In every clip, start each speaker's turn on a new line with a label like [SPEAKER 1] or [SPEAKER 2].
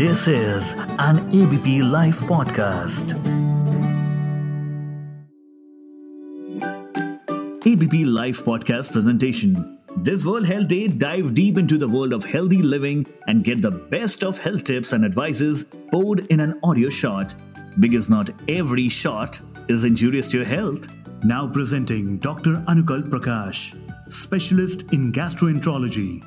[SPEAKER 1] This is an ABP Life podcast. ABP Life podcast presentation. This World Health Day dive deep into the world of healthy living and get the best of health tips and advices poured in an audio shot. Because not every shot is injurious to your health. Now presenting Dr. Anukal Prakash, specialist in gastroenterology.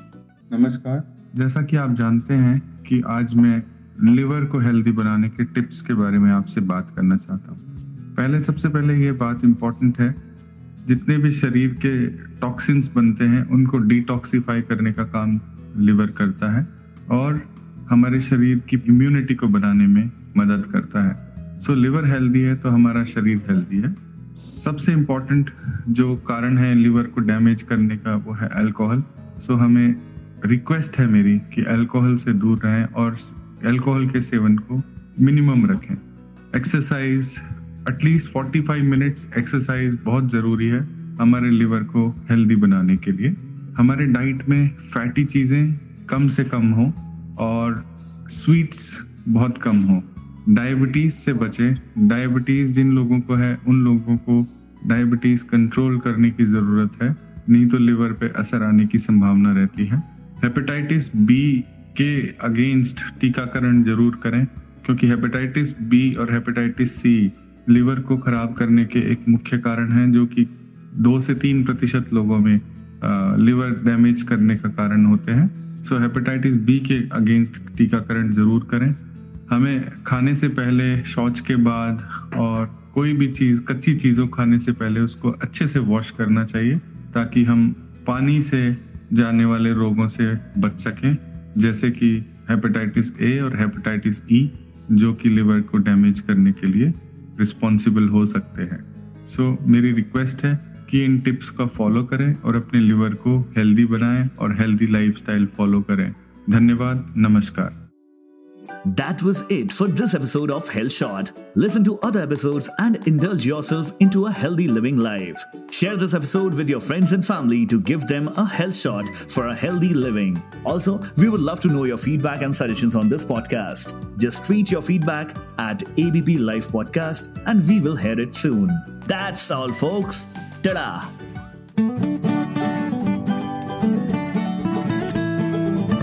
[SPEAKER 2] नमस्कार जैसा कि आप जानते हैं कि आज मैं liver को हेल्दी बनाने के टिप्स के बारे में आपसे बात करना चाहता हूँ। पहले, सबसे पहले ये बात इम्पोर्टेंट है, जितने भी शरीर के टॉक्सिन्स बनते हैं, उनको डिटॉक्सीफाई करने का काम लिवर करता है और हमारे शरीर की इम्यूनिटी को बनाने में मदद करता है। सो लिवर हेल्दी है तो हमारा शरीर हेल्दी है। सबसे इम्पोर्टेंट जो कारण है लिवर को डैमेज करने का, वो है अल्कोहल सो हमें रिक्वेस्ट है मेरी कि अल्कोहल से दूर रहें और अल्कोहल के सेवन को मिनिमम रखें। एक्सरसाइज एटलीस्ट 45 मिनट्स एक्सरसाइज बहुत ज़रूरी है हमारे लिवर को हेल्दी बनाने के लिए। हमारे डाइट में फैटी चीज़ें कम से कम हो और स्वीट्स बहुत कम हो। डायबिटीज़ से बचें। डायबिटीज़ जिन लोगों को है, उन लोगों को डायबिटीज़ कंट्रोल करने की ज़रूरत है। नहीं तो लिवर पे असर आने की संभावना रहती है। हेपेटाइटिस बी के अगेंस्ट टीकाकरण ज़रूर करें, क्योंकि हेपेटाइटिस बी और हेपेटाइटिस सी लिवर को खराब करने के एक मुख्य कारण है, जो कि दो से तीन प्रतिशत लोगों में लिवर डैमेज करने का कारण होते हैं। सो हेपेटाइटिस बी के अगेंस्ट टीकाकरण ज़रूर करें। हमें खाने से पहले शौच के बाद और कोई भी चीज़, कच्ची चीज़ों खाने से पहले उसको अच्छे से वॉश करना चाहिए, ताकि हम पानी से जाने वाले रोगों से बच सकें जैसे कि हेपेटाइटिस ए और हेपेटाइटिस ई e, जो कि लिवर को डैमेज करने के लिए रिस्पॉन्सिबल हो सकते हैं। सो so, मेरी रिक्वेस्ट है कि इन टिप्स का फॉलो करें और अपने लिवर को हेल्दी बनाएँ और हेल्दी लाइफस्टाइल फॉलो करें। धन्यवाद नमस्कार।
[SPEAKER 1] That was it for this episode of Health Shot. Listen to other episodes and indulge yourself into a healthy living life. Share this episode with your friends and family to give them a health shot for a healthy living. Also, we would love to know your feedback and suggestions on this podcast. Just tweet your feedback at ABP Life Podcast and we will hear it soon. That's all, folks. Ta-da!